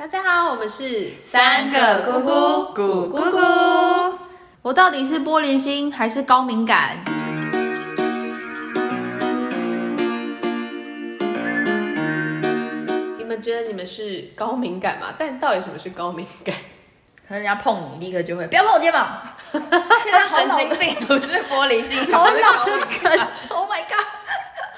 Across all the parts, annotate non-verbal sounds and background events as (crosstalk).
大家好，我们是三个姑姑咕咕咕。我到底是玻璃心还是高敏感？你们觉得你们是高敏感吗？但到底什么是高敏感？可能人家碰你，立刻就会不要碰我肩膀。(laughs) 他神经病，不是玻璃心，好老的梗，Oh my god！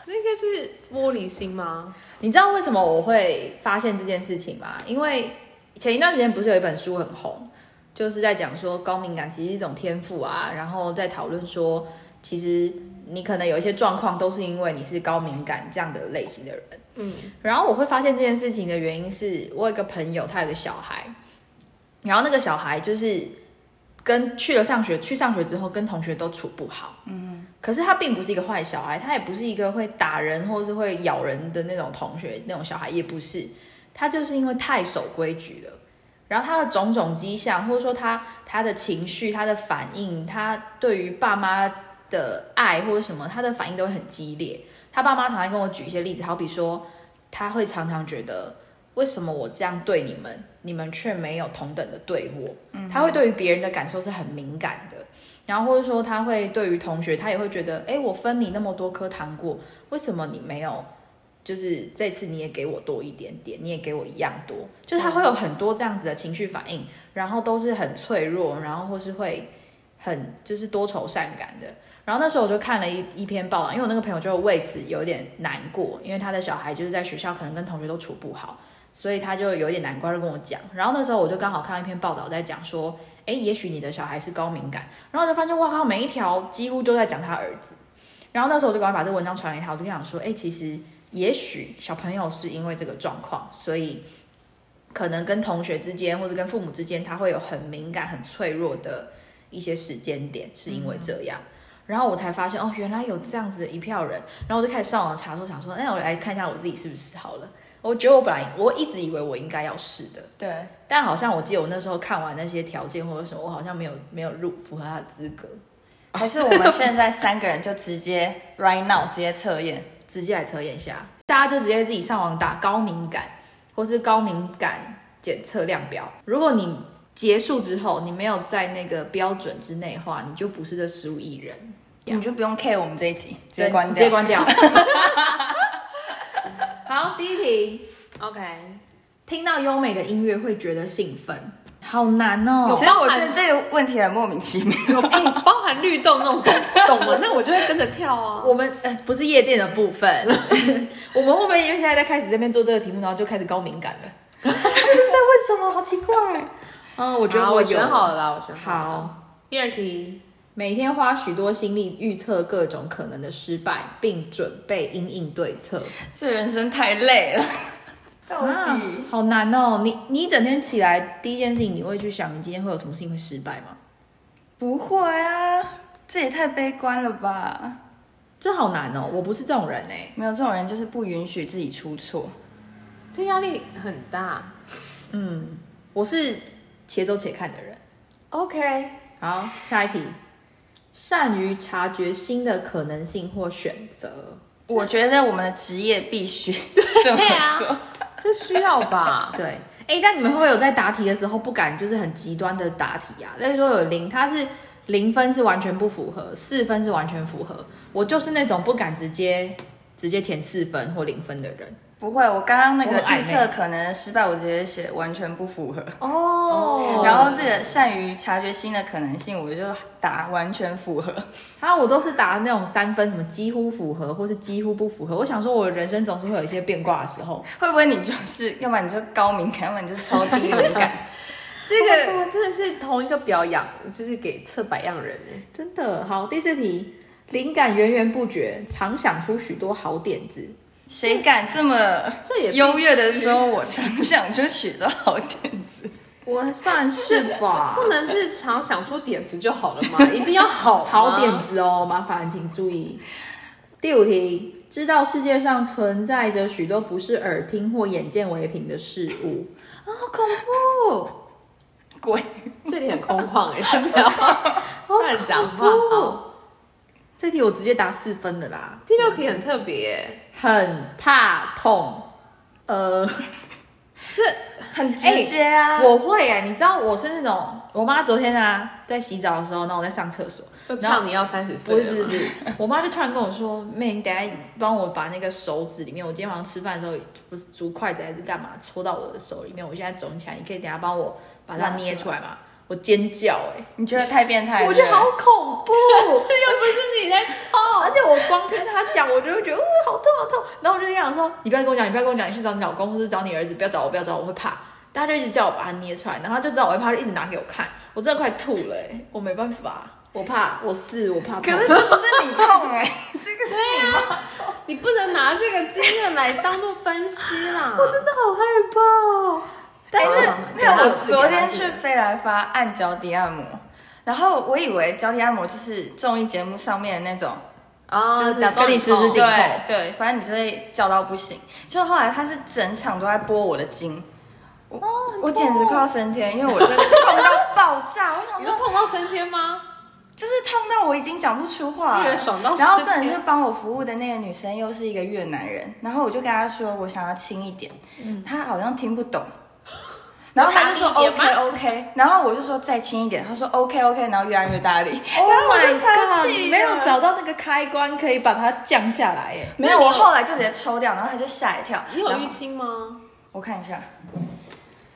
那应该是玻璃心吗？你知道为什么我会发现这件事情吗？因为前一段时间不是有一本书很红，就是在讲说高敏感其实是一种天赋啊，然后在讨论说，其实你可能有一些状况都是因为你是高敏感这样的类型的人。嗯，然后我会发现这件事情的原因是我有一个朋友，他有个小孩，然后那个小孩就是跟去了上学，去上学之后跟同学都处不好，嗯，可是他并不是一个坏小孩，他也不是一个会打人或是会咬人的那种同学那种小孩，也不是，他就是因为太守规矩了，然后他的种种迹象，或者说他他的情绪、他的反应，他对于爸妈的爱或者什么，他的反应都会很激烈。他爸妈常常跟我举一些例子，好比说，他会常常觉得，为什么我这样对你们，你们却没有同等的对我？他会对于别人的感受是很敏感的，然后或者说他会对于同学，他也会觉得，哎，我分你那么多颗糖果，为什么你没有？就是这次你也给我多一点点，你也给我一样多，就是他会有很多这样子的情绪反应，然后都是很脆弱，然后或是会很就是多愁善感的。然后那时候我就看了一一篇报道，因为我那个朋友就为此有点难过，因为他的小孩就是在学校可能跟同学都处不好，所以他就有点难过，就跟我讲。然后那时候我就刚好看到一篇报道在讲说，哎，也许你的小孩是高敏感，然后就发现哇靠，每一条几乎都在讲他儿子。然后那时候我就赶快把这个文章传给他，我就想说，哎，其实也许小朋友是因为这个状况，所以可能跟同学之间或者跟父母之间，他会有很敏感、很脆弱的一些时间点，是因为这样。然后我才发现哦，原来有这样子的一票人，然后我就开始上网查，说想说，那我来看一下我自己是不是好了。我觉得我本来我一直以为我应该要是的，对，但好像我记得我那时候看完那些条件或者什么，我好像没有没有入符合他的资格，(laughs) 还是我们现在三个人就直接 right now 直接测验，直接来测验一下，大家就直接自己上网打高敏感或是高敏感检测量表，如果你结束之后你没有在那个标准之内的话，你就不是这十五亿人。你就不用 care 我们这一集，直接关掉，直接关掉。好，第一题，OK，听到优美的音乐会觉得兴奋，好难哦。其实我觉得这个问题很莫名其妙，(laughs) 哎，包含律动那种感动 (laughs) 吗？那我就会跟着跳啊。我们呃不是夜店的部分，(laughs) 我们会不会因为现在在开始这边做这个题目，然后就开始高敏感了？这是在问什么？好奇怪。嗯，我觉得我选好了啦，我选好。第二题。每天花许多心力预测各种可能的失败，并准备因应对策。这人生太累了，(laughs) 到底好难哦！你你一整天起来第一件事情，你会去想你今天会有什么事情会失败吗？不会啊，这也太悲观了吧！这好难哦！我不是这种人哎，没有这种人就是不允许自己出错，这压力很大。嗯，我是且走且看的人。OK，好，下一题。善于察觉新的可能性或选择，我觉得我们的职业必须 (laughs) 这么做，这需要吧？(laughs) 对，哎，但你们会不会有在答题的时候不敢，就是很极端的答题啊？例如说有零，它是零分是完全不符合，四分是完全符合，我就是那种不敢直接直接填四分或零分的人。不会，我刚刚那个预测可能失败，我直接写完全不符合哦。(laughs) 然后这个善于察觉新的可能性，我就打完全符合。啊，我都是打那种三分，什么几乎符合或是几乎不符合。我想说，我人生总是会有一些变卦的时候，会不会你就是，要不然你就高敏感，要不然你就超低敏感。(laughs) 这个真的是同一个表扬，就是给测百样人哎，真的好。第四题，灵感源源不绝，常想出许多好点子。谁敢这么这也优越的说？我常想出许多好点子，我算是吧。(laughs) 不能是常想出点子就好了吗？(laughs) 一定要好好点子哦，麻烦请注意。第五题，知道世界上存在着许多不是耳听或眼见为凭的事物啊，好恐怖！鬼，这里很空旷哎，先不要乱讲话。好。这题我直接答四分的啦。第六题很特别，很怕痛。呃，这 (laughs) 很直接啊！我会哎，你知道我是那种，我妈昨天啊在洗澡的时候，那我在上厕所，然后你要三十岁，不是不是不是，我妈就突然跟我说：“ (laughs) 妹，你等下帮我把那个手指里面，我今天晚上吃饭的时候不是竹筷子还是干嘛戳到我的手里面，我现在肿起来，你可以等下帮我把它捏出来吗？”我尖叫哎，你觉得太变态？(laughs) 我觉得好恐怖，(laughs) 这又不是你在痛，而且我光听他讲，我就会觉得哦，好痛好痛。然后我就想说，你不要跟我讲，你不要跟我讲，你去找你老公或者找你儿子，不要找我，不要找我，我会怕。大家就一直叫我把它捏出来，然后他就知道我会怕，就一直拿给我看。我真的快吐了哎，我没办法，我怕，我是我怕。可是这不是你痛哎，(laughs) 这个是你妈痛，你不能拿这个经验来当做分析啦。我真的好害怕。哎，那那我昨天去飞来发按脚底按摩，然后我以为脚底按摩就是综艺节目上面的那种，就是跟你十指紧扣，对，反正你就会叫到不行。就后来他是整场都在拨我的筋，我我简直快要升天，因为我真的痛到爆炸。我想说痛到升天吗？就是痛到我已经讲不出话，爽到。然后重点是帮我服务的那个女生又是一个越南人，然后我就跟她说我想要轻一点，嗯，她好像听不懂。然后他就说 OK OK，然后我就说再轻一点，他说 OK OK，然后越按越大力。Oh (laughs) my god！你没有找到那个开关可以把它降下来耶？没有，我后来就直接抽掉，然后他就吓一跳。你有淤青吗？我看一下，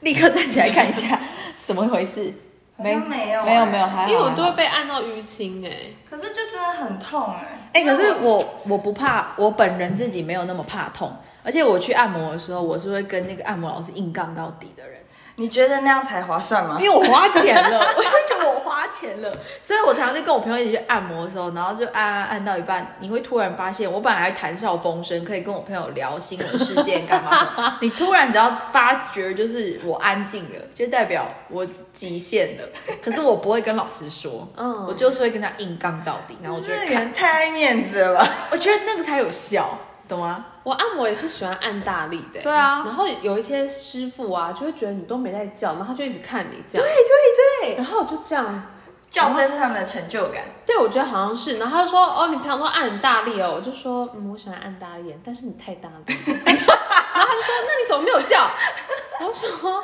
立刻站起来看一下，(laughs) 怎么回事？没没有没有没有，还好因为我都会被按到淤青哎，可是就真的很痛哎哎，可是我我不怕，我本人自己没有那么怕痛，而且我去按摩的时候，我是会跟那个按摩老师硬杠到底的人。你觉得那样才划算吗？因为我花钱了，我就觉得我花钱了，所以我常常就跟我朋友一起去按摩的时候，然后就按按按到一半，你会突然发现，我本来还谈笑风生，可以跟我朋友聊新闻事件干嘛，(laughs) 你突然只要发觉就是我安静了，就代表我极限了。可是我不会跟老师说，嗯，我就是会跟他硬杠到底。然后我觉得太爱面子了吧？(laughs) 我觉得那个才有效。懂吗？我按摩也是喜欢按大力的。对啊，然后有一些师傅啊，就会觉得你都没在叫，然后就一直看你这样。对对对。然后我就这样，叫声是他们的成就感。对，我觉得好像是。然后他就说：“哦，你平常都按很大力哦。”我就说：“嗯，我喜欢按大力，但是你太大力。(laughs) ”然后他就说：“那你怎么没有叫？” (laughs) 然后说：“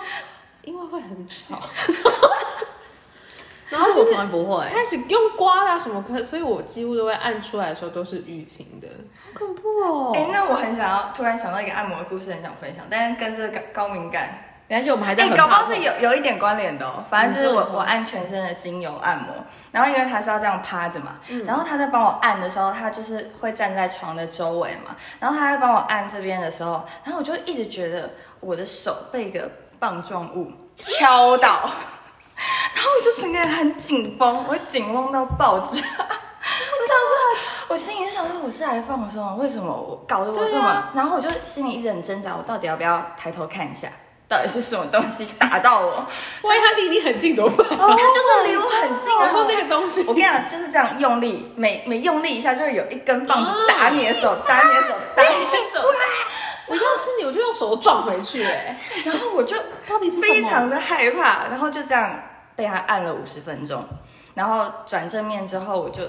因为会很吵。”然后我从来不会开始用刮啊什么，可所以我几乎都会按出来的时候都是淤青的，好恐怖哦！哎，那我很想要突然想到一个按摩的故事，很想分享，但是跟这个高敏感，没关系，我们还在。哎，搞不好是有有一点关联的哦。反正就是我我按全身的精油按摩，然后因为他是要这样趴着嘛，然后他在帮我按的时候，他就是会站在床的周围嘛，然后他在帮我按这边的时候，然后我就一直觉得我的手被一个棒状物敲到。(laughs) 然后我就整个人很紧绷，我紧绷到爆炸。(laughs) 我想说，我心里想说，我是来放松，为什么我搞得我这么？然后我就心里一直很挣扎，我到底要不要抬头看一下，到底是什么东西打到我？(laughs) 万一他离你很近怎么办？他就是离我很近。我说那个东西，我跟你讲，就是这样用力，每每用力一下，就会有一根棒子打你的手，打你的手，打你的手。我要是你，我就用手撞回去。哎，然后我就 (laughs) 非常的害怕，然后就这样。被他按了五十分钟，然后转正面之后，我就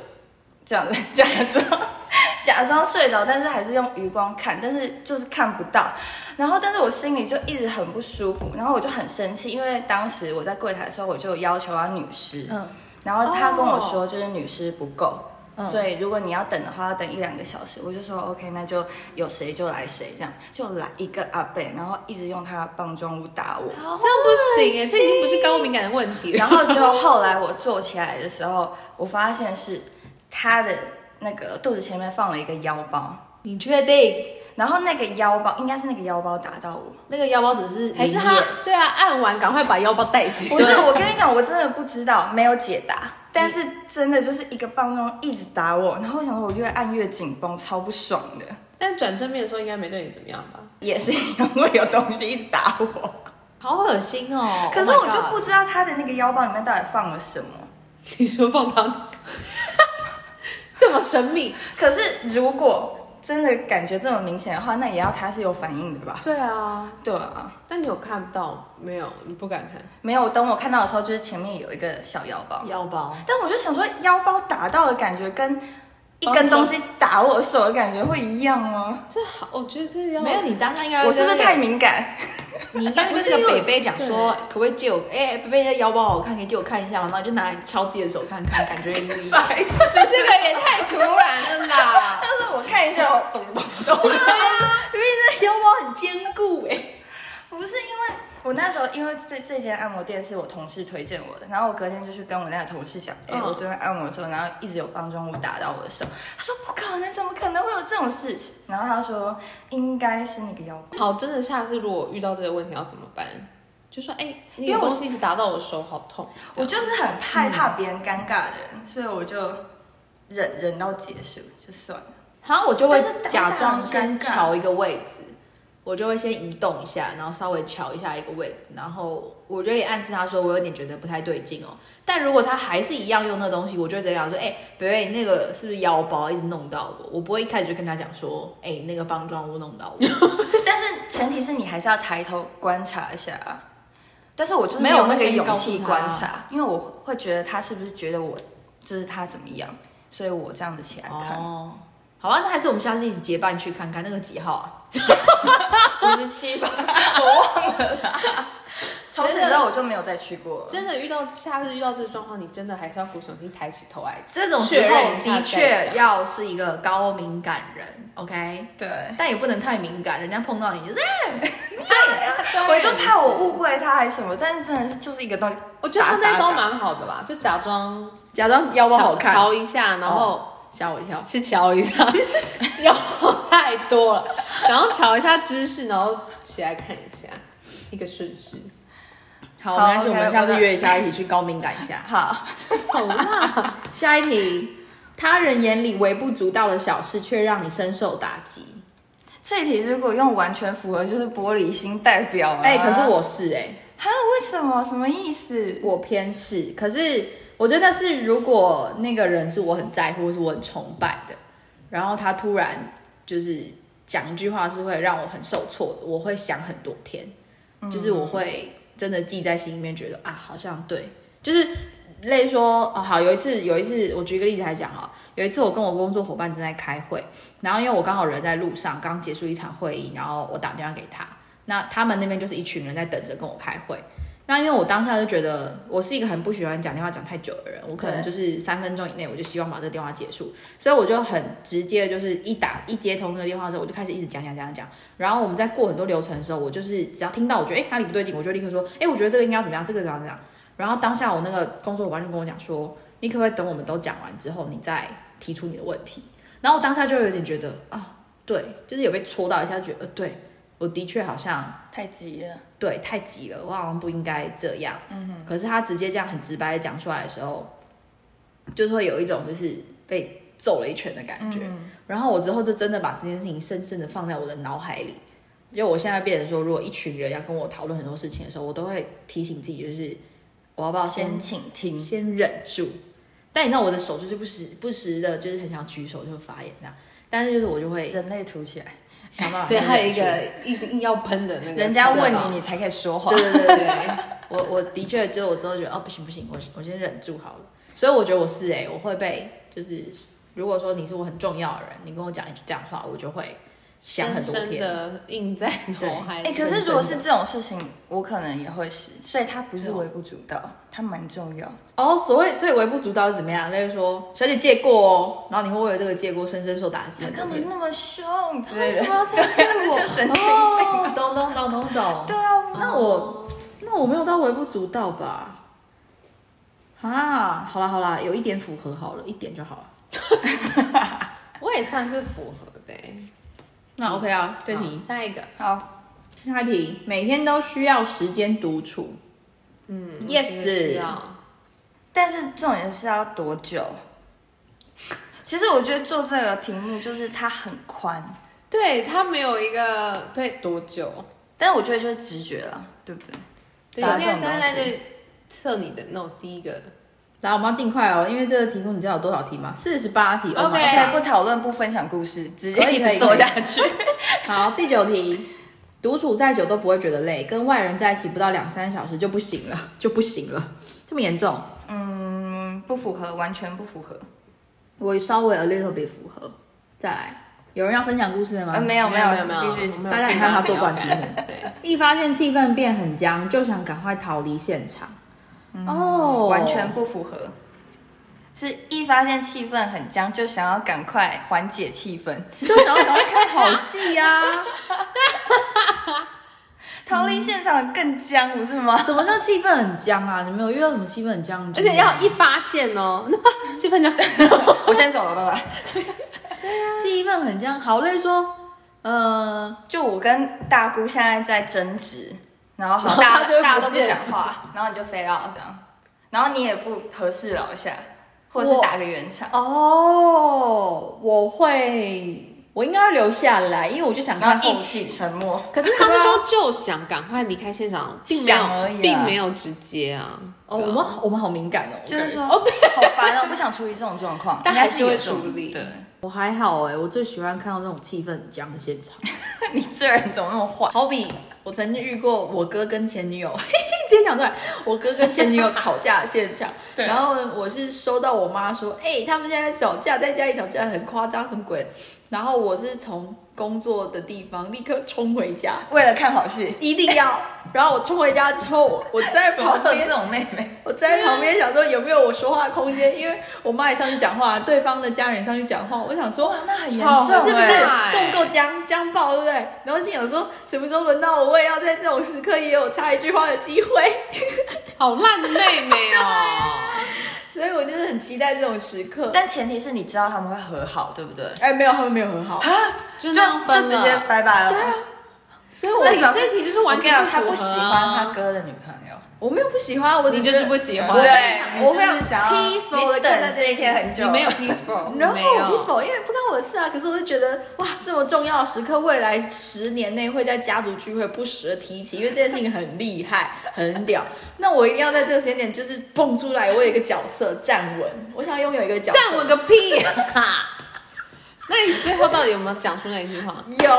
这样子假装。(laughs) 假装睡着，但是还是用余光看，但是就是看不到。然后，但是我心里就一直很不舒服，然后我就很生气，因为当时我在柜台的时候，我就要求要女师，嗯，然后他跟我说就是女师不够。所以如果你要等的话，要等一两个小时，我就说 OK，那就有谁就来谁，这样。就来一个阿贝，然后一直用他的棒状物打我，这样不行哎，这已经不是高敏感的问题。然后就后来我坐起来的时候，我发现是他的那个肚子前面放了一个腰包，你确定？然后那个腰包应该是那个腰包打到我，那个腰包只是还是他？对啊，按完赶快把腰包带起。不是，我跟你讲，我真的不知道，没有解答。但是真的就是一个棒棒一直打我，然后我想说我越按越紧绷，超不爽的。但转正面的时候应该没对你怎么样吧？也是因为有东西一直打我，好恶心哦。可是我就不知道他的那个腰包里面到底放了什么。你说放他这么神秘？可是如果。真的感觉这么明显的话，那也要他是有反应的吧？对啊，对啊。但你有看到没有？你不敢看？没有。等我看到的时候，就是前面有一个小腰包。腰包。但我就想说，腰包打到的感觉跟一根东西打我手的感觉会一样吗？这好，我觉得这要没有，你当下应该我是不是太敏感？(laughs) 你应该跟那个北北讲说，(laughs) 可不可以借我？哎，北北的腰包好看，可以借我看一下吗？然后就拿来敲自己的手看看，感觉不一样。白痴，这个也太突然了啦！(laughs) 但是我看一下，我懂不懂。对啊，北北的腰包很坚固哎。不是因为我那时候，因为这这间按摩店是我同事推荐我的，然后我隔天就去跟我那个同事讲，哎，我昨天按摩的时候，然后一直有棒状物打到我的手。他说不可能，怎么可能会有这种事情？然后他说应该是那个腰包。好，真的下次如果遇到这个问题要怎么办？就说哎，因为我是一直打到我的手，好痛。我就是很害怕别人尴尬的人，所以我就忍忍到结束就算了。好，我就会假装先调一个位置。我就会先移动一下，然后稍微瞧一下一个位置，然后我就也暗示他说我有点觉得不太对劲哦。但如果他还是一样用那东西，我就会这样说：哎，贝贝，那个是不是腰包一直弄到我？我不会一开始就跟他讲说：哎，那个棒状物弄到我。(laughs) 但是前提是你还是要抬头观察一下。但是我就是没有那个勇气观察，因为我会觉得他是不是觉得我就是他怎么样，所以我这样子起来看。哦，好吧，那还是我们下次一起结伴去看看那个几号啊？五十七吧，(laughs) 我忘了啦。从此之后我就没有再去过。真的遇到下次遇到这个状况，你真的还是要鼓手机抬起头来。这种时候的确要是一个高敏感人，OK？对，但也不能太敏感，人家碰到你就是，(laughs) 对，我就怕我误会他还是什么。但是真的是就是一个东西，我觉得他那招蛮好的吧，就假装假装腰包好看，瞧一下，然后。吓我一跳，是瞧一下，(laughs) 要太多了，然后瞧一下姿势，然后起来看一下，一个顺势。好，没关系，我们下次约一下，一起去高敏感一下。好，好啦。下一题，他人眼里微不足道的小事，却让你深受打击。这一题如果用完全符合，就是玻璃心代表。哎，可是我是哎，哈？为什么？什么意思？我偏是，可是。我觉得是，如果那个人是我很在乎，或是我很崇拜的，然后他突然就是讲一句话，是会让我很受挫的，我会想很多天，就是我会真的记在心里面，觉得啊，好像对，就是类说哦，好，有一次，有一次，我举个例子来讲啊，有一次我跟我工作伙伴正在开会，然后因为我刚好人在路上，刚结束一场会议，然后我打电话给他，那他们那边就是一群人在等着跟我开会。那因为我当下就觉得我是一个很不喜欢讲电话讲太久的人，我可能就是三分钟以内我就希望把这个电话结束，所以我就很直接，就是一打一接通那个电话的时候，我就开始一直讲讲讲讲。然后我们在过很多流程的时候，我就是只要听到我觉得哎哪里不对劲，我就立刻说哎我觉得这个应该要怎么样，这个怎么样怎样。然后当下我那个工作伙伴就跟我讲说，你可不可以等我们都讲完之后，你再提出你的问题？然后我当下就有点觉得啊，对，就是有被戳到一下，觉得对。我的确好像太急了，对，太急了，我好像不应该这样。嗯哼。可是他直接这样很直白的讲出来的时候，就是会有一种就是被揍了一拳的感觉。然后我之后就真的把这件事情深深的放在我的脑海里。因为我现在变成说，如果一群人要跟我讨论很多事情的时候，我都会提醒自己，就是我要不要先请听，先忍住。但你知道我的手就是不时不时的，就是很想举手就发言这样。但是就是我就会人类涂起来。想办法。对，还有一个一直硬要喷的那个。人家问你，你才可以说话。对对对对，(laughs) 我我的确，就我之后觉得，哦，不行不行，我我先忍住好了。所以我觉得我是哎，我会被就是，如果说你是我很重要的人，你跟我讲一句这样话，我就会。想很多天的印在脑海。哎，可是如果是这种事情，我可能也会是，所以它不是微不足道，它蛮重要。哦，所谓所以微不足道是怎么样？例如说，小姐借过哦，然后你会为了这个借过深深受打击。他干嘛那么凶之类的？对，就神经病。懂懂懂懂懂。对啊，那我那我没有到微不足道吧？啊，好了好了，有一点符合好了，一点就好了。(laughs) 我也算是符合的。那 OK 啊，对题，下一个。好，下一题，每天都需要时间独处，嗯，Yes，但是重点是要多久？其实我觉得做这个题目就是它很宽，对，它没有一个对多久，但是我觉得就是直觉了，对不对？对，有点在在测你的那种第一个。来，我们要尽快哦，因为这个题目你知道有多少题吗？四十八题。OK，不讨论，不分享故事，直接一直做下去。(laughs) 好，第九题，独处再久都不会觉得累，跟外人在一起不到两三小时就不行了，就不行了，这么严重？嗯，不符合，完全不符合。我稍微 a little bit 符合。再来，有人要分享故事的吗？呃，没有没有没有没有，继续大家你看他做管题目对，一发现气氛变很僵，就想赶快逃离现场。哦，完全不符合。是一发现气氛很僵，就想要赶快缓解气氛，就想要赶快开好戏呀、(laughs) 逃离现场更僵，不是吗？什么叫气氛很僵啊？你没有遇到什么气氛很僵？而且要一发现哦，那 (laughs) 气氛就 (laughs) 我先走了，拜拜。气氛很僵。好累说，呃，就我跟大姑现在在争执，然后好大然后他就大家都不讲话，然后你就飞到这样，然后你也不合适了一下，或者是打个圆场，哦，我会，我应该会留下来，因为我就想看后然后一起沉默。可是他是说就想赶快离开现场，并没有，想而已啊并没有直接啊。我们我们好敏感哦，就是说，哦对好烦哦，我不想处理这种状况，(laughs) 但还是会处理对，我还好哎，我最喜欢看到这种气氛很僵的现场。(laughs) 你这人怎么那么坏？好比我曾经遇过我哥跟前女友，(laughs) 直接讲出来，我哥跟前女友吵架的现场。(laughs) 然后，我是收到我妈说，哎、他们现在吵架，在家里吵架很夸张，什么鬼？然后我是从工作的地方立刻冲回家，为了看好戏，一定要。然后我冲回家之后，我在旁边这，种妹妹？我在旁边想说有没有我说话的空间，因为我妈也上去讲话，对方的家人上去讲话，我想说，那很严重是不是够不够僵僵爆，对不对？然后心想说，什么时候轮到我，我也要在这种时刻也有插一句话的机会。好烂的妹妹哦。(laughs) (laughs) (laughs) 所以我就是很期待这种时刻。但前提是你知道他们会和好，对不对？哎，没有，他们没有和好，就就就直接。拜拜了。对啊，所以我那你这题就是完全我跟你讲，他不喜欢啊他哥的女朋友。我没有不喜欢，我你就是不喜欢我非对常，我非常想要 peaceful 的你看待等这一天很久，你没有 peaceful，No peaceful，因为不关我的事啊。可是我就觉得，哇，这么重要的时刻，未来十年内会在家族聚会不时的提起，因为这件事情很厉害，很屌。那我一定要在这个时间点就是蹦出来，我有一个角色站稳，我想要拥有一个角色。站稳个屁啊！那你最后到底有没有讲出那句话？有，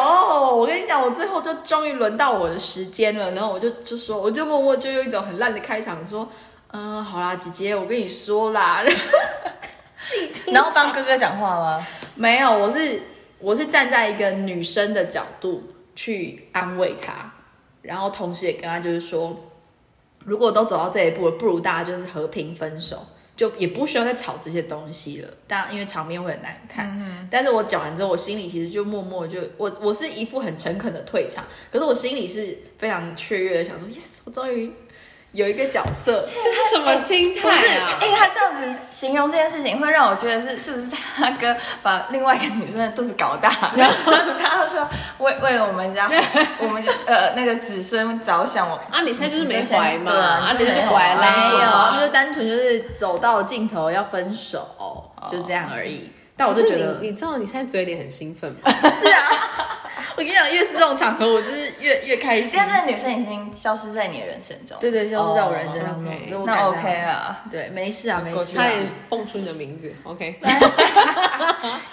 我跟你讲，我最后就终于轮到我的时间了，然后我就就说，我就默默就用一种很烂的开场说，嗯、好啦，姐姐，我跟你说啦，(laughs) 然后帮哥哥讲话吗？没有，我是我是站在一个女生的角度去安慰他，然后同时也跟他就是说，如果都走到这一步了，不如大家就是和平分手，就也不需要再炒这些东西了。当然，因为场面会很难看。但是我讲完之后，我心里其实就默默就我我是一副很诚恳的退场，可是我心里是非常雀跃的，想说 yes，我终于有一个角色。这是什么心不是，态啊？哎、他这样子形容这件事情，会让我觉得是是不是他哥把另外一个女生的肚子搞大，(laughs) 然后他说为为了我们家我们家呃那个子孙着想，我啊，你现在就是没怀嘛？啊啊，你没怀了，没有，啊就是单纯就是走到尽头要分手，就这样而已。但我就觉得你，你知道你现在嘴脸很兴奋吗？(laughs) 是啊，我跟你讲，越是这种场合，我就是越越开心现。在这个女生已经消失在你的人生中，对对，消失在我人生当中，那 OK 啊。对，没事啊，没事啊差。点 (laughs) 蹦出你的名字。OK，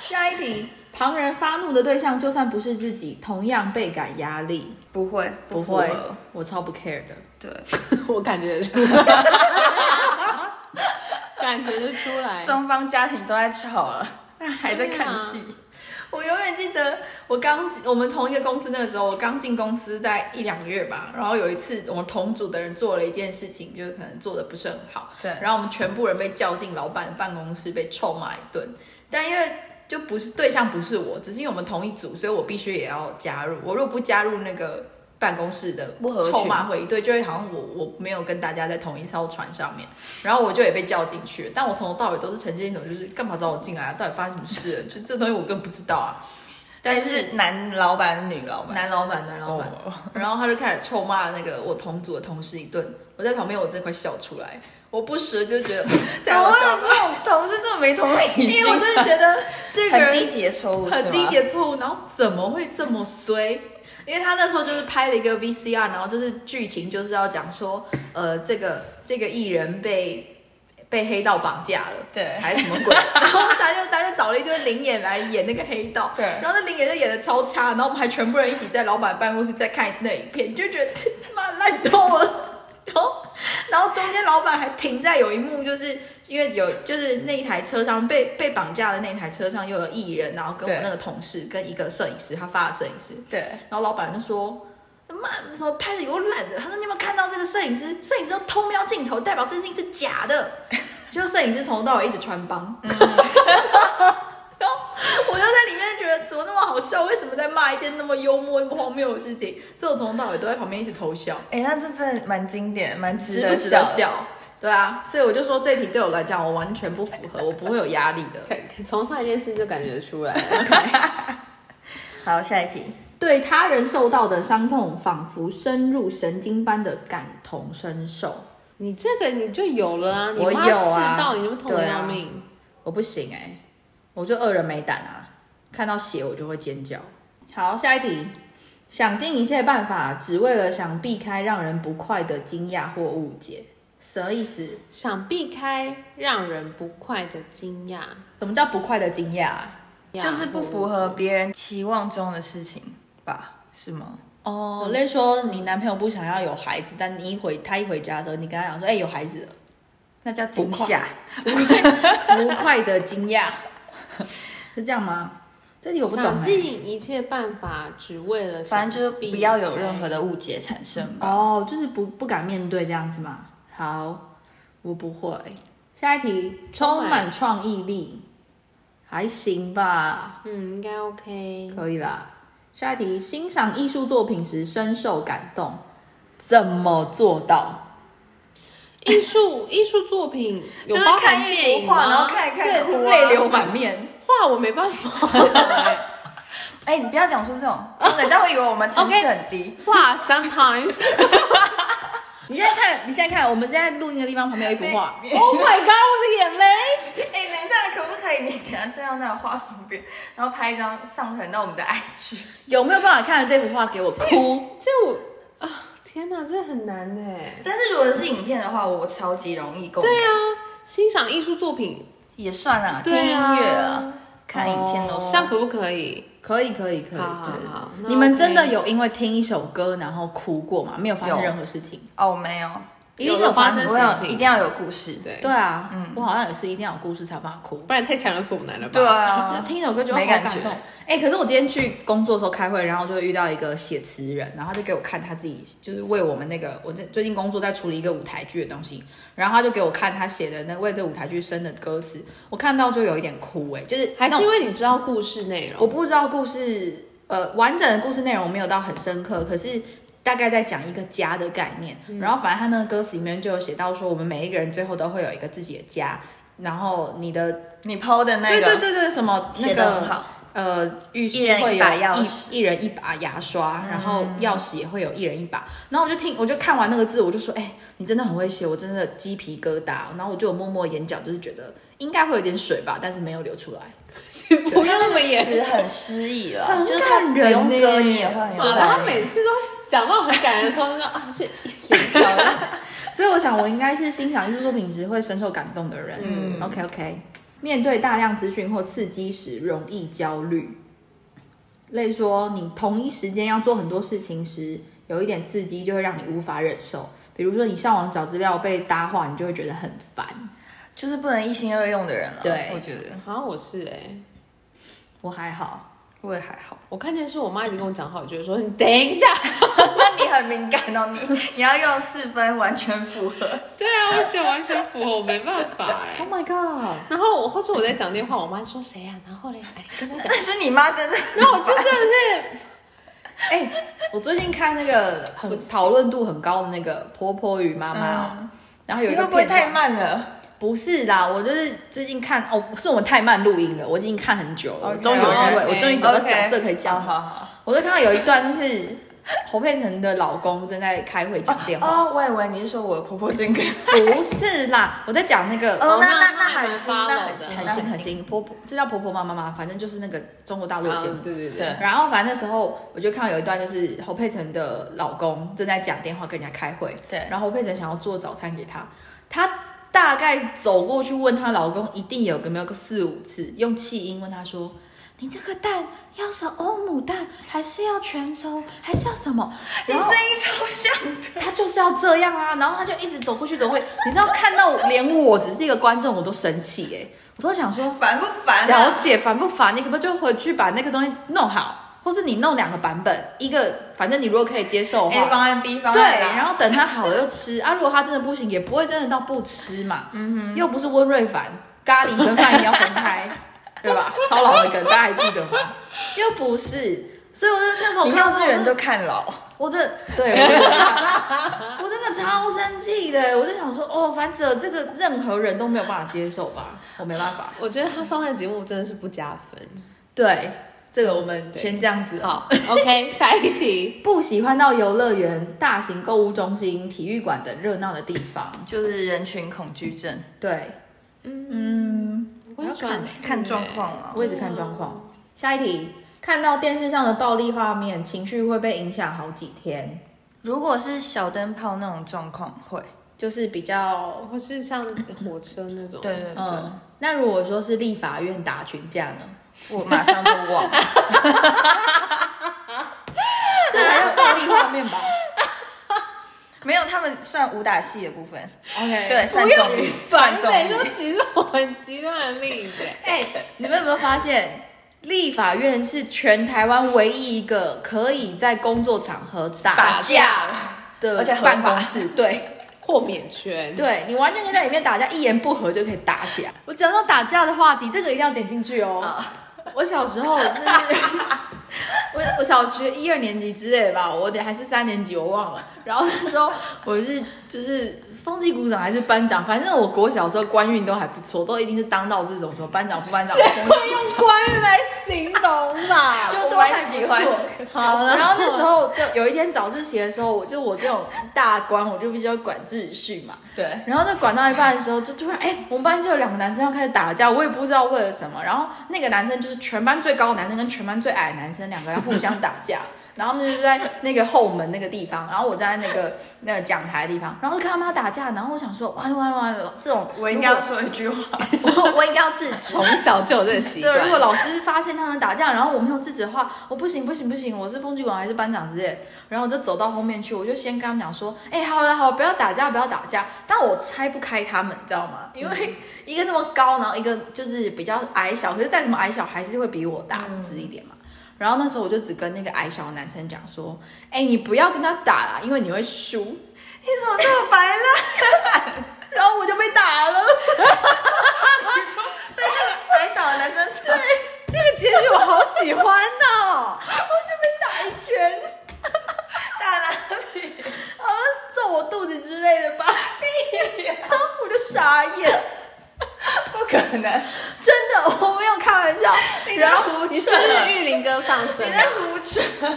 下一题，旁人发怒的对象，就算不是自己，同样倍感压力。不会，不会，我超不 care 的。对，我感觉得出来，感觉是出来。双方家庭都在吵了，那还在看戏，(laughs) 我永远记得我刚我们同一个公司那个时候，我刚进公司在一两个月吧，然后有一次我们同组的人做了一件事情，就是可能做的不是很好，对。然后我们全部人被叫进老板办公室被臭骂一顿，但因为就不是对象不是我，只是因为我们同一组，所以我必须也要加入，我如果不加入那个。办公室的不合群臭骂会议，对，就会好像我我没有跟大家在同一艘船上面，然后我就也被叫进去了，但我从头到尾都是呈现一种就是干嘛找我进来啊？到底发生什么事了？就这东西我根本不知道啊。但是是男老板女老板，男老板，男老板，哦 (laughs) 然后他就开始臭骂那个我同组的同事一顿，我在旁边我真快笑出来，我不时就觉得 (laughs) 怎太么会有这种同事这么没同理心？因为我真的觉得这个人很低级的错误，很低级的错误，然后怎么会这么衰？因为他那时候就是拍了一个 VCR，然后就是剧情就是要讲说，呃，这个这个艺人被被黑道绑架了，对还是什么鬼？(laughs) 然后他就他就找了一堆灵眼来演那个黑道，对然后那灵眼就演的超差，然后我们还全部人一起在老板办公室再看一次那影片，就觉得 (laughs) 他妈烂透了。然后，然后中间老板还停在有一幕，就是因为有就是那一台车上被被绑架的那台车上又有艺人，然后跟我那个同事跟一个摄影师，他发的摄影师，对，然后老板就说。妈，什么拍的有懒的？他说你有没有看到这个摄影师？摄影师都偷瞄镜头，代表这件事情是假的。(laughs) 结果摄影师从头到尾一直穿帮，(laughs) 我就在里面觉得怎么那么好笑？为什么在骂一件那么幽默、那么荒谬的事情？所以我从头到尾都在旁边一直偷笑。哎，那这真的蛮经典，蛮值得值不值得笑。笑？对啊，所以我就说这题对我来讲，我完全不符合，我不会有压力的。可从上一件事就感觉出来了。(laughs) (laughs) 好，下一题。对他人受到的伤痛，仿佛深入神经般的感同身受。你这个你就有了啊，你我有啊刺到你，那么痛的对啊要命。我不行哎、我就恶人没胆啊，看到血我就会尖叫。好，下一题，想尽一切办法，只为了想避开让人不快的惊讶或误解，什么意思？想避开让人不快的惊讶，什么叫不快的惊讶？就是不符合别人期望中的事情吧？是吗？哦，例如说你男朋友不想要有孩子，但你一回他一回家的时候，你跟他讲说，哎、有孩子了，那叫惊吓。(laughs) 不快不快的惊讶，是这样吗？这里我不懂。尽一切办法，只为了反正就是不要有任何的误解产生吧。哦，就是不不敢面对这样子嘛。好，我不会。下一题，充满创意力，还行吧，嗯，应该 OK。可以啦。下一题，欣赏艺术作品时深受感动，怎么做到？艺术艺术作品有包 (laughs) 就是看含电影一幅画，然后？看一看哭、啊，泪流满面。画我没办法，(laughs) 哎、你不要讲出这种，真的，这样会以为我们层次很低。画 sometimes。(laughs) 你现在看，你现在看，我们现在录音的地方旁边有一幅画，(laughs) Oh my god，我的眼泪！哎、等一下，可不可以你等一下站到那个画旁边，然后拍一张上传到我们的 IG？有没有办法看着这幅画给我哭？这我啊，天哪，这很难哎。但是如果是影片的话，我超级容易共感。对啊，欣赏艺术作品，也算啊，听音乐啊，看影片都哦。这样可不可以？可以，可以，可以。好好对好你们真的有因为听一首歌然后哭过吗？没有发生任何事情？哦，没有，一定有有发生事情一定要有故事。对对啊，嗯我好像也是一定要有故事才有办法哭。不然太强人所难了吧？对啊，就 (laughs) 听一首歌觉得好感动。哎、可是我今天去工作的时候开会，然后就会遇到一个写词人，然后他就给我看他自己就是为我们那个我在最近工作在处理一个舞台剧的东西，然后他就给我看他写的那为这舞台剧生的歌词，我看到就有一点哭哎、就是还是因为你知道故事内容？我不知道故事呃完整的故事内容没有到很深刻，可是。大概在讲一个家的概念，然后反正他那个歌词里面就有写到说，我们每一个人最后都会有一个自己的家，然后你的你 PO 的那个，对对对对什么那写的很个好。呃，浴室会有一一人一把牙刷，然后钥匙也会有一人一把。然后我就听，我就看完那个字，我就说，哎、你真的很会写，我真的鸡皮疙瘩。然后我就有默默眼角，就是觉得应该会有点水吧，但是没有流出来。(laughs) 不要那么严。词很诗意了，很就是人不用歌，呢你也会很有对，画他。每次都讲到很感人的时候，那个啊，是眼角的。(laughs) 所以我想，我应该是欣赏艺术作品时会深受感动的人。嗯，OK OK。面对大量资讯或刺激时，容易焦虑。例如说，你同一时间要做很多事情时，有一点刺激就会让你无法忍受。比如说，你上网找资料被搭话，你就会觉得很烦。就是不能一心二用的人了。对我觉得好像我是哎、我还好，我也还好。我看电视，我妈已经跟我讲好，我觉得说你等一下。(laughs) 那你很敏感哦，你你要用四分完全符合。对啊，我想完全符合，我没办法哎、Oh my god！然后我或是我在讲电话，我妈就说谁呀、然后嘞，哎，跟她讲。但是你妈真的，然后我就真的是，(laughs) 哎、我最近看那个很讨论度很高的那个《婆婆与妈妈》哦，然后有一你个会不会太，慢了？不是啦，我就是最近看哦，是我们太慢录音了，我已经看很久了，终于有机会我终于找到角色可以讲了。好好好。我就看到有一段就是 (laughs) 侯佩岑的老公正在开会讲电话，哦，我以为你是说我的婆婆真跟。不是啦，我在讲那个哦，那那那很新，那很新，很新很新婆婆，这叫婆婆妈妈吗？反正就是那个中国大陆的节目嗯，。对对对对，然后反正那时候我就看到有一段，就是侯佩岑的老公正在讲电话跟人家开会，对然后侯佩岑想要做早餐给他，她大概走过去问她老公，一定有个没有个四五次，用气音问他说：“你这个蛋要是欧姆蛋，还是要全熟，还是要什么？你声音超像的。他就是要这样啊，然后他就一直走过去走过去，你知道看到连我只是一个观众我都生气哎，我都想说烦不烦？小姐烦不烦？你可不可以就回去把那个东西弄好，或是你弄两个版本，一个反正你如果可以接受的，A 话，方案 B 方案，对，然后等他好了就吃啊。如果他真的不行，也不会真的到不吃嘛。嗯哼，又不是温瑞凡，咖喱跟饭一定要分开，对吧？(laughs) 超老的梗，大家还记得吗？又不是，所以我就那时候你看到这个幼稚园就看老，我这对，我真的 (laughs) 我真的超生气的，我就想说，哦，烦死了，这个任何人都没有办法接受吧，我没办法。我觉得他上那个节目真的是不加分。对，这个我们先这样子好，OK，(laughs) 下一题。不喜欢到游乐园、大型购物中心、体育馆等热闹的地方。就是人群恐惧症，对，嗯，嗯，我要看看状欸况啊。我也只看状况。下一题，看到电视上的暴力画面，情绪会被影响好几天，如果是小灯泡那种状况，会，就是比较或是像火车那种。对对对，嗯。那如果说是立法院打群架呢？我马上就忘了。(laughs) 这才叫暴力画面吧没有，他们算武打戏的部分，？OK，对，算不要综艺，算综每都艺。举这种很极端的例子。(laughs) 哎、你们有没有发现，立法院是全台湾唯一一个可以在工作场合打打架架的而且办公室？(laughs) 对，豁免权。对你完全可以在里面打架，一言不合就可以打起来。我讲到打架的话题，这个一定要点进去哦。(laughs) 我小时候，(laughs) 我我小学一二年级之类吧，我得还是三年级，我忘了。然后那时候我是就是风纪股长还是班长，反正我国小时候官运都还不错，都一定是当到这种什么班长、副班长、风纪会用官运来形容吧？(laughs) 就都还不喜欢错。好，然后那时候就有一天早自习的时候，我就我这种大官，我就必须要管秩序嘛。对，然后就管到一半的时候，就突然哎、我们班就有两个男生要开始打架，我也不知道为了什么。然后那个男生就是全班最高的男生跟全班最矮的男生两个人互相打架。(laughs) 然后他们就在那个后门那个地方，然后我在那个那个讲台的地方，然后就看他们要打架，然后我想说完了完了完了，这种我应该要说一句话，我 (laughs) 我应该要制止。从小就有这个习惯。对，如果老师发现他们打架，然后我没有制止的话，我不行不行不行，我是风纪馆还是班长之类。然后我就走到后面去，我就先跟他们讲说，哎、好了好了，不要打架不要打架。但我拆不开他们，你知道吗？因为一个那么高，然后一个就是比较矮小，可是再怎么矮小还是会比我大只一点嘛。然后那时候我就只跟那个矮小的男生讲说，哎、你不要跟他打啦，因为你会输。你怎么这么白啦？然后我就被打了。被那个矮小的男生对，这个结局我好喜欢哦。打一拳，打哪里？好像揍我肚子之类的吧？屁呀！我就傻眼，不可能，真的，我没有开玩笑。你然后在胡你是扯，不是你啊？在胡扯。(laughs)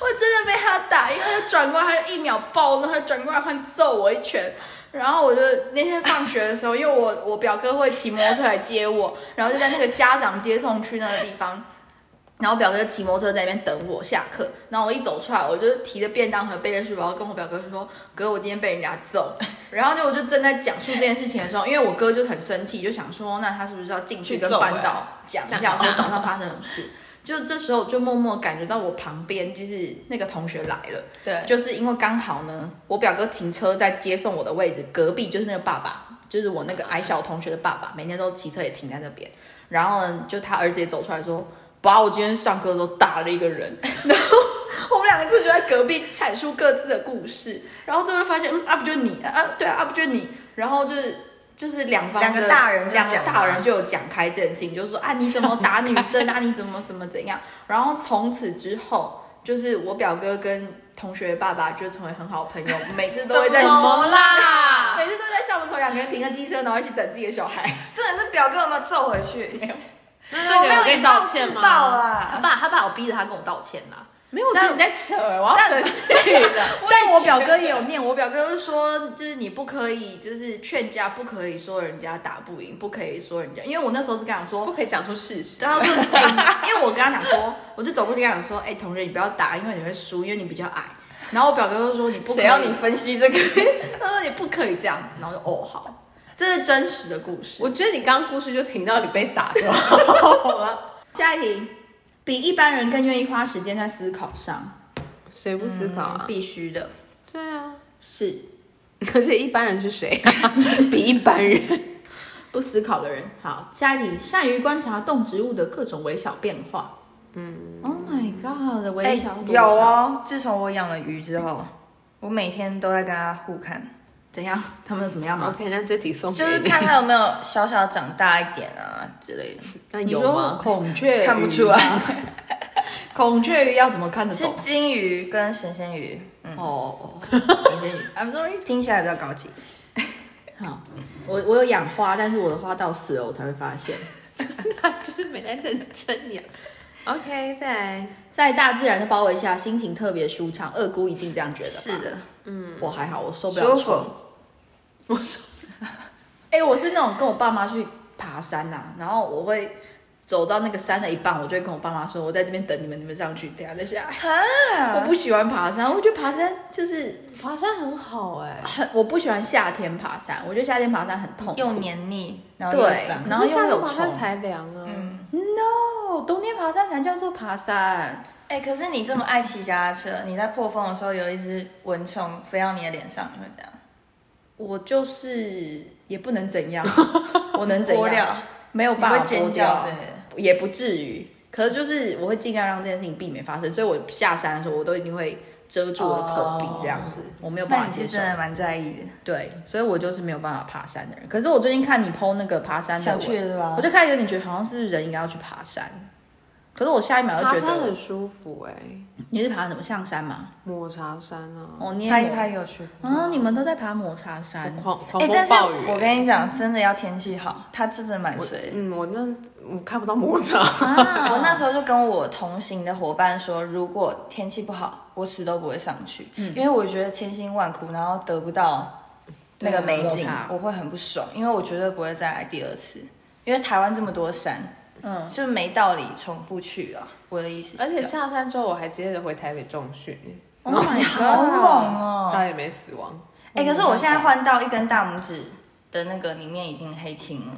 我真的被他打，因为他就转过来，他就一秒暴怒，他就转过来换揍我一拳。然后我就那天放学的时候，因为我我表哥会骑摩托车来接我，然后就在那个家长接送区那个地方，然后表哥就骑摩托车在那边等我下课。然后我一走出来，我就提着便当盒，背着书包，跟我表哥说：“哥，我今天被人家揍。(laughs) ”然后就我就正在讲述这件事情的时候，因为我哥就很生气，就想说，那他是不是要进去跟班导讲一下，说早上发生什么事？就这时候就默默感觉到我旁边就是那个同学来了，对，就是因为刚好呢，我表哥停车在接送我的位置隔壁就是那个爸爸，就是我那个矮小同学的爸爸，每天都骑车也停在那边。然后呢，就他儿子也走出来说，爸，我今天上课的时候打了一个人。(laughs) 然后我们两个就就在隔壁阐述各自的故事，然后最后发现，嗯，啊不就是你啊，对啊，啊不就是你，然后就是。就是两方的两个大人就两个大人就有讲开这件事情，就是说啊，你怎么打女生啊，你怎么怎么怎样。然后从此之后，就是我表哥跟同学爸爸就成为很好的朋友，每次都会在什么啦？每次都在校门口两个人停个机车，然后一起等自己的小孩。真的是表哥有没有揍回去？没有，那那个有跟你道歉吗？他啊！爸他爸我逼着他跟我道歉啦，没有，我觉得你在扯，我要生气了。但 (laughs) 我表哥也有念，我表哥就说，就是你不可以，就是劝架不可以说人家打不赢，不可以说人家，因为我那时候是跟他说，不可以讲出事实。然后说，哎、因为我跟他讲说，我就走过去跟他讲说，哎、同学你不要打，因为你会输，因为你比较矮。然后我表哥就说你不可以，谁要你分析这个？他说你不可以这样子，然后就哦好，这是真实的故事。我觉得你刚刚故事就停到你被打就好了。(laughs) 下一题，比一般人更愿意花时间在思考上，谁不思考啊？必须的。对啊，是可是一般人是谁啊？(laughs) 比一般人不思考的人。好，下一题，善于观察动植物的各种微小变化。嗯，Oh my god，的微哎小、，有，哦。自从我养了鱼之后，我每天都在跟它互看，怎样？(laughs) 他们怎么样吗？OK，那这题送就是。看他有没有小小长大一点啊之类的。那有吗？孔雀 (laughs) 看不出来。(laughs) 孔雀鱼要怎么看得是？金鱼跟神仙鱼，嗯，哦哦，神仙鱼。I'm sorry。听起来比较高级。好，我我有养花，但是我的花到死了我才会发现，他就是没在认真养。OK，再来。在大自然的包围下，心情特别舒畅。二姑一定这样觉得？是的，嗯我还好，我受不了虫。我 (laughs) 说哎、我是那种跟我爸妈去爬山呐、然后我会走到那个山的一半，我就会跟我爸妈说，我在这边等你们，你们上去，等下再下来。我不喜欢爬山，我觉得爬山就是爬山很好哎、很，我不喜欢夏天爬山，我觉得夏天爬山很痛苦。又黏腻，然后又对脏。然后夏天爬山虫才凉啊。嗯，No，冬天爬山才叫做爬山。哎、可是你这么爱骑脚踏车，你在破风的时候有一只蚊虫飞到你的脸上，你会这样？我就是也不能怎样，(laughs) 我能怎样？没有办法你会尖脱掉。也不至于。可是就是我会尽量让这件事情避免发生，所以我下山的时候我都一定会遮住我的口鼻这样子，我没有办法接受你是真。的蛮在意的，对，所以我就是没有办法爬山的人。可是我最近看你 PO 那个爬山的？我就开始有点觉得好像是人应该要去爬山。可是我下一秒就觉爬山很舒服哎、你是爬什么象山吗？抹茶山啊，哦，你也他抹他有去过。啊，你们都在爬抹茶山。狂狂哎、但是风暴雨、我跟你讲，真的要天气好，它真的蛮水。嗯，我那我看不到抹茶，啊 (laughs) 我那时候就跟我同行的伙伴说，如果天气不好，我死都不会上去，嗯因为我觉得千辛万苦，然后得不到那个美景我会很不爽，因为我绝对不会再来第二次。因为台湾这么多山，嗯，就没道理重复去啊。我的意思是而且，下山之后我还接着回台北重训，(laughs) Oh my 好！猛哦！(laughs) 差点没死亡。哎、可是我现在换到一根大拇指的那个里面已经黑青了，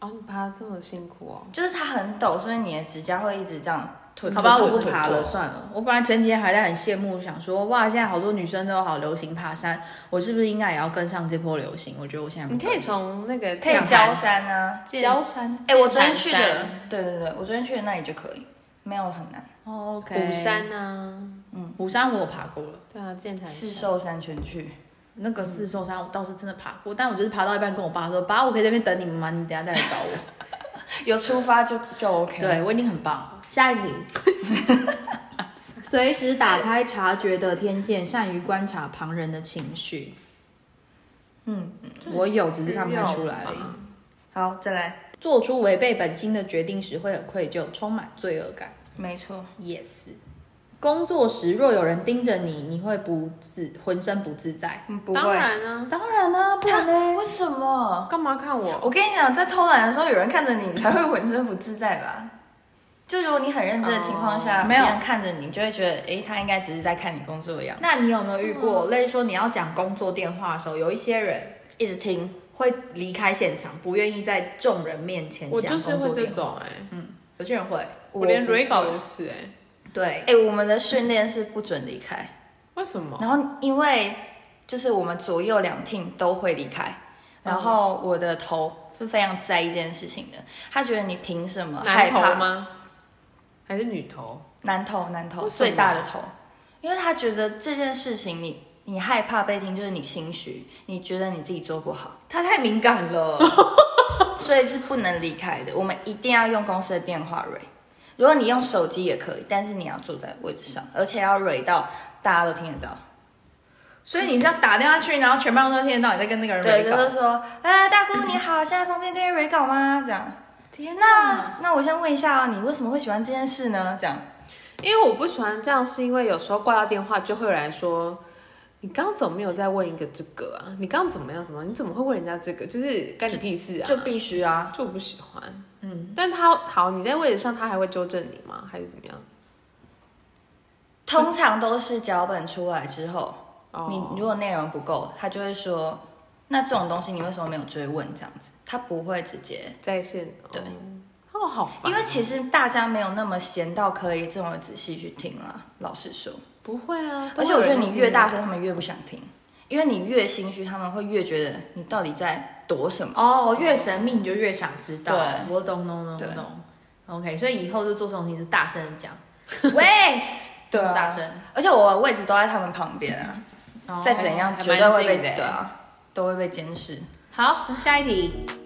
哦，你爬得这么辛苦哦，就是它很陡，所以你的指甲会一直这样吞。好吧，我不爬了，算了。我本来前几天还在很羡慕，想说哇，现在好多女生都好流行爬山，我是不是应该也要跟上这波流行？我觉得我现在你可以从那个可以焦山啊。剑焦山。哎、我昨天去的对对对，我昨天去的那里就可以，没有很难。哦 OK，虎山啊，虎山我有爬过了，对啊，剑潭四山。兽山全去，那个四兽山我倒是真的爬过，但我就是爬到一半跟我爸说：“爸，我可以在那边等你们吗？你等下再来找我。(laughs) 有出发就就 OK。对，我已经很棒。下一题，随时打开察觉的天线，善于观察旁人的情绪。嗯，我有，只是看不太出来而已。好，再来，做出违背本心的决定时会很愧疚，充满罪恶感。没错，Yes。工作时若有人盯着你，你会不自浑身不自在。嗯，不当。然啊，当然啊、不然呢？(gasps) 为什么？干嘛看我？我跟你讲，在偷懒的时候，有人看着你，你才会浑身不自在吧？就如果你很认真的情况下，哦。没有。别人看着你，就会觉得，哎，他应该只是在看你工作的样子，那你有没有遇过，类似说你要讲工作电话的时候，有一些人一直听。会离开现场，不愿意在众人面前我讲就是会这工作电话。种哎、有些人会，我连稿会都是哎、对，哎，我们的训练是不准离开，为什么？然后因为就是我们左右两 team 都会离开，然后我的头是非常在意这件事情的，他觉得你凭什么害男怕头吗？还是女头？男头男头最大的头，因为他觉得这件事情你你害怕被听，就是你心虚，你觉得你自己做不好，他太敏感了。(laughs) 所以是不能离开的。我们一定要用公司的电话蕊，如果你用手机也可以，但是你要坐在位置上，而且要蕊到大家都听得到。所以你是要打电话去，然后全班都听得到你在跟那个人对，对就是说，哎，大姑你好，现在方便跟你蕊稿吗？这样。天那那我先问一下啊，你为什么会喜欢这件事呢？这样，因为我不喜欢这样，是因为有时候挂掉电话就会有人来说，你刚刚怎么没有再问一个这个啊？你刚刚怎么样怎么？你怎么会问人家这个？就是干你屁事啊！就必须啊。就我不喜欢。嗯，但他好，你在位置上，他还会纠正你吗？还是怎么样？通常都是脚本出来之后，哦你如果内容不够，他就会说，那这种东西你为什么没有追问？这样子，他不会直接。在线对哦，好烦哦。因为其实大家没有那么闲到可以这么仔细去听啦。老实说，不会啊，而且我觉得你越大声，他们越不想听，因为你越心虚，他们会越觉得你到底在躲什么。哦，越神秘你就越想知道。对我懂懂懂对懂。OK，所以以后就做这种事情是大声的讲，(laughs) 喂，对啊，大声，而且我位置都在他们旁边啊，哦再怎样还绝对会被对啊，都会被监视。好，下一题。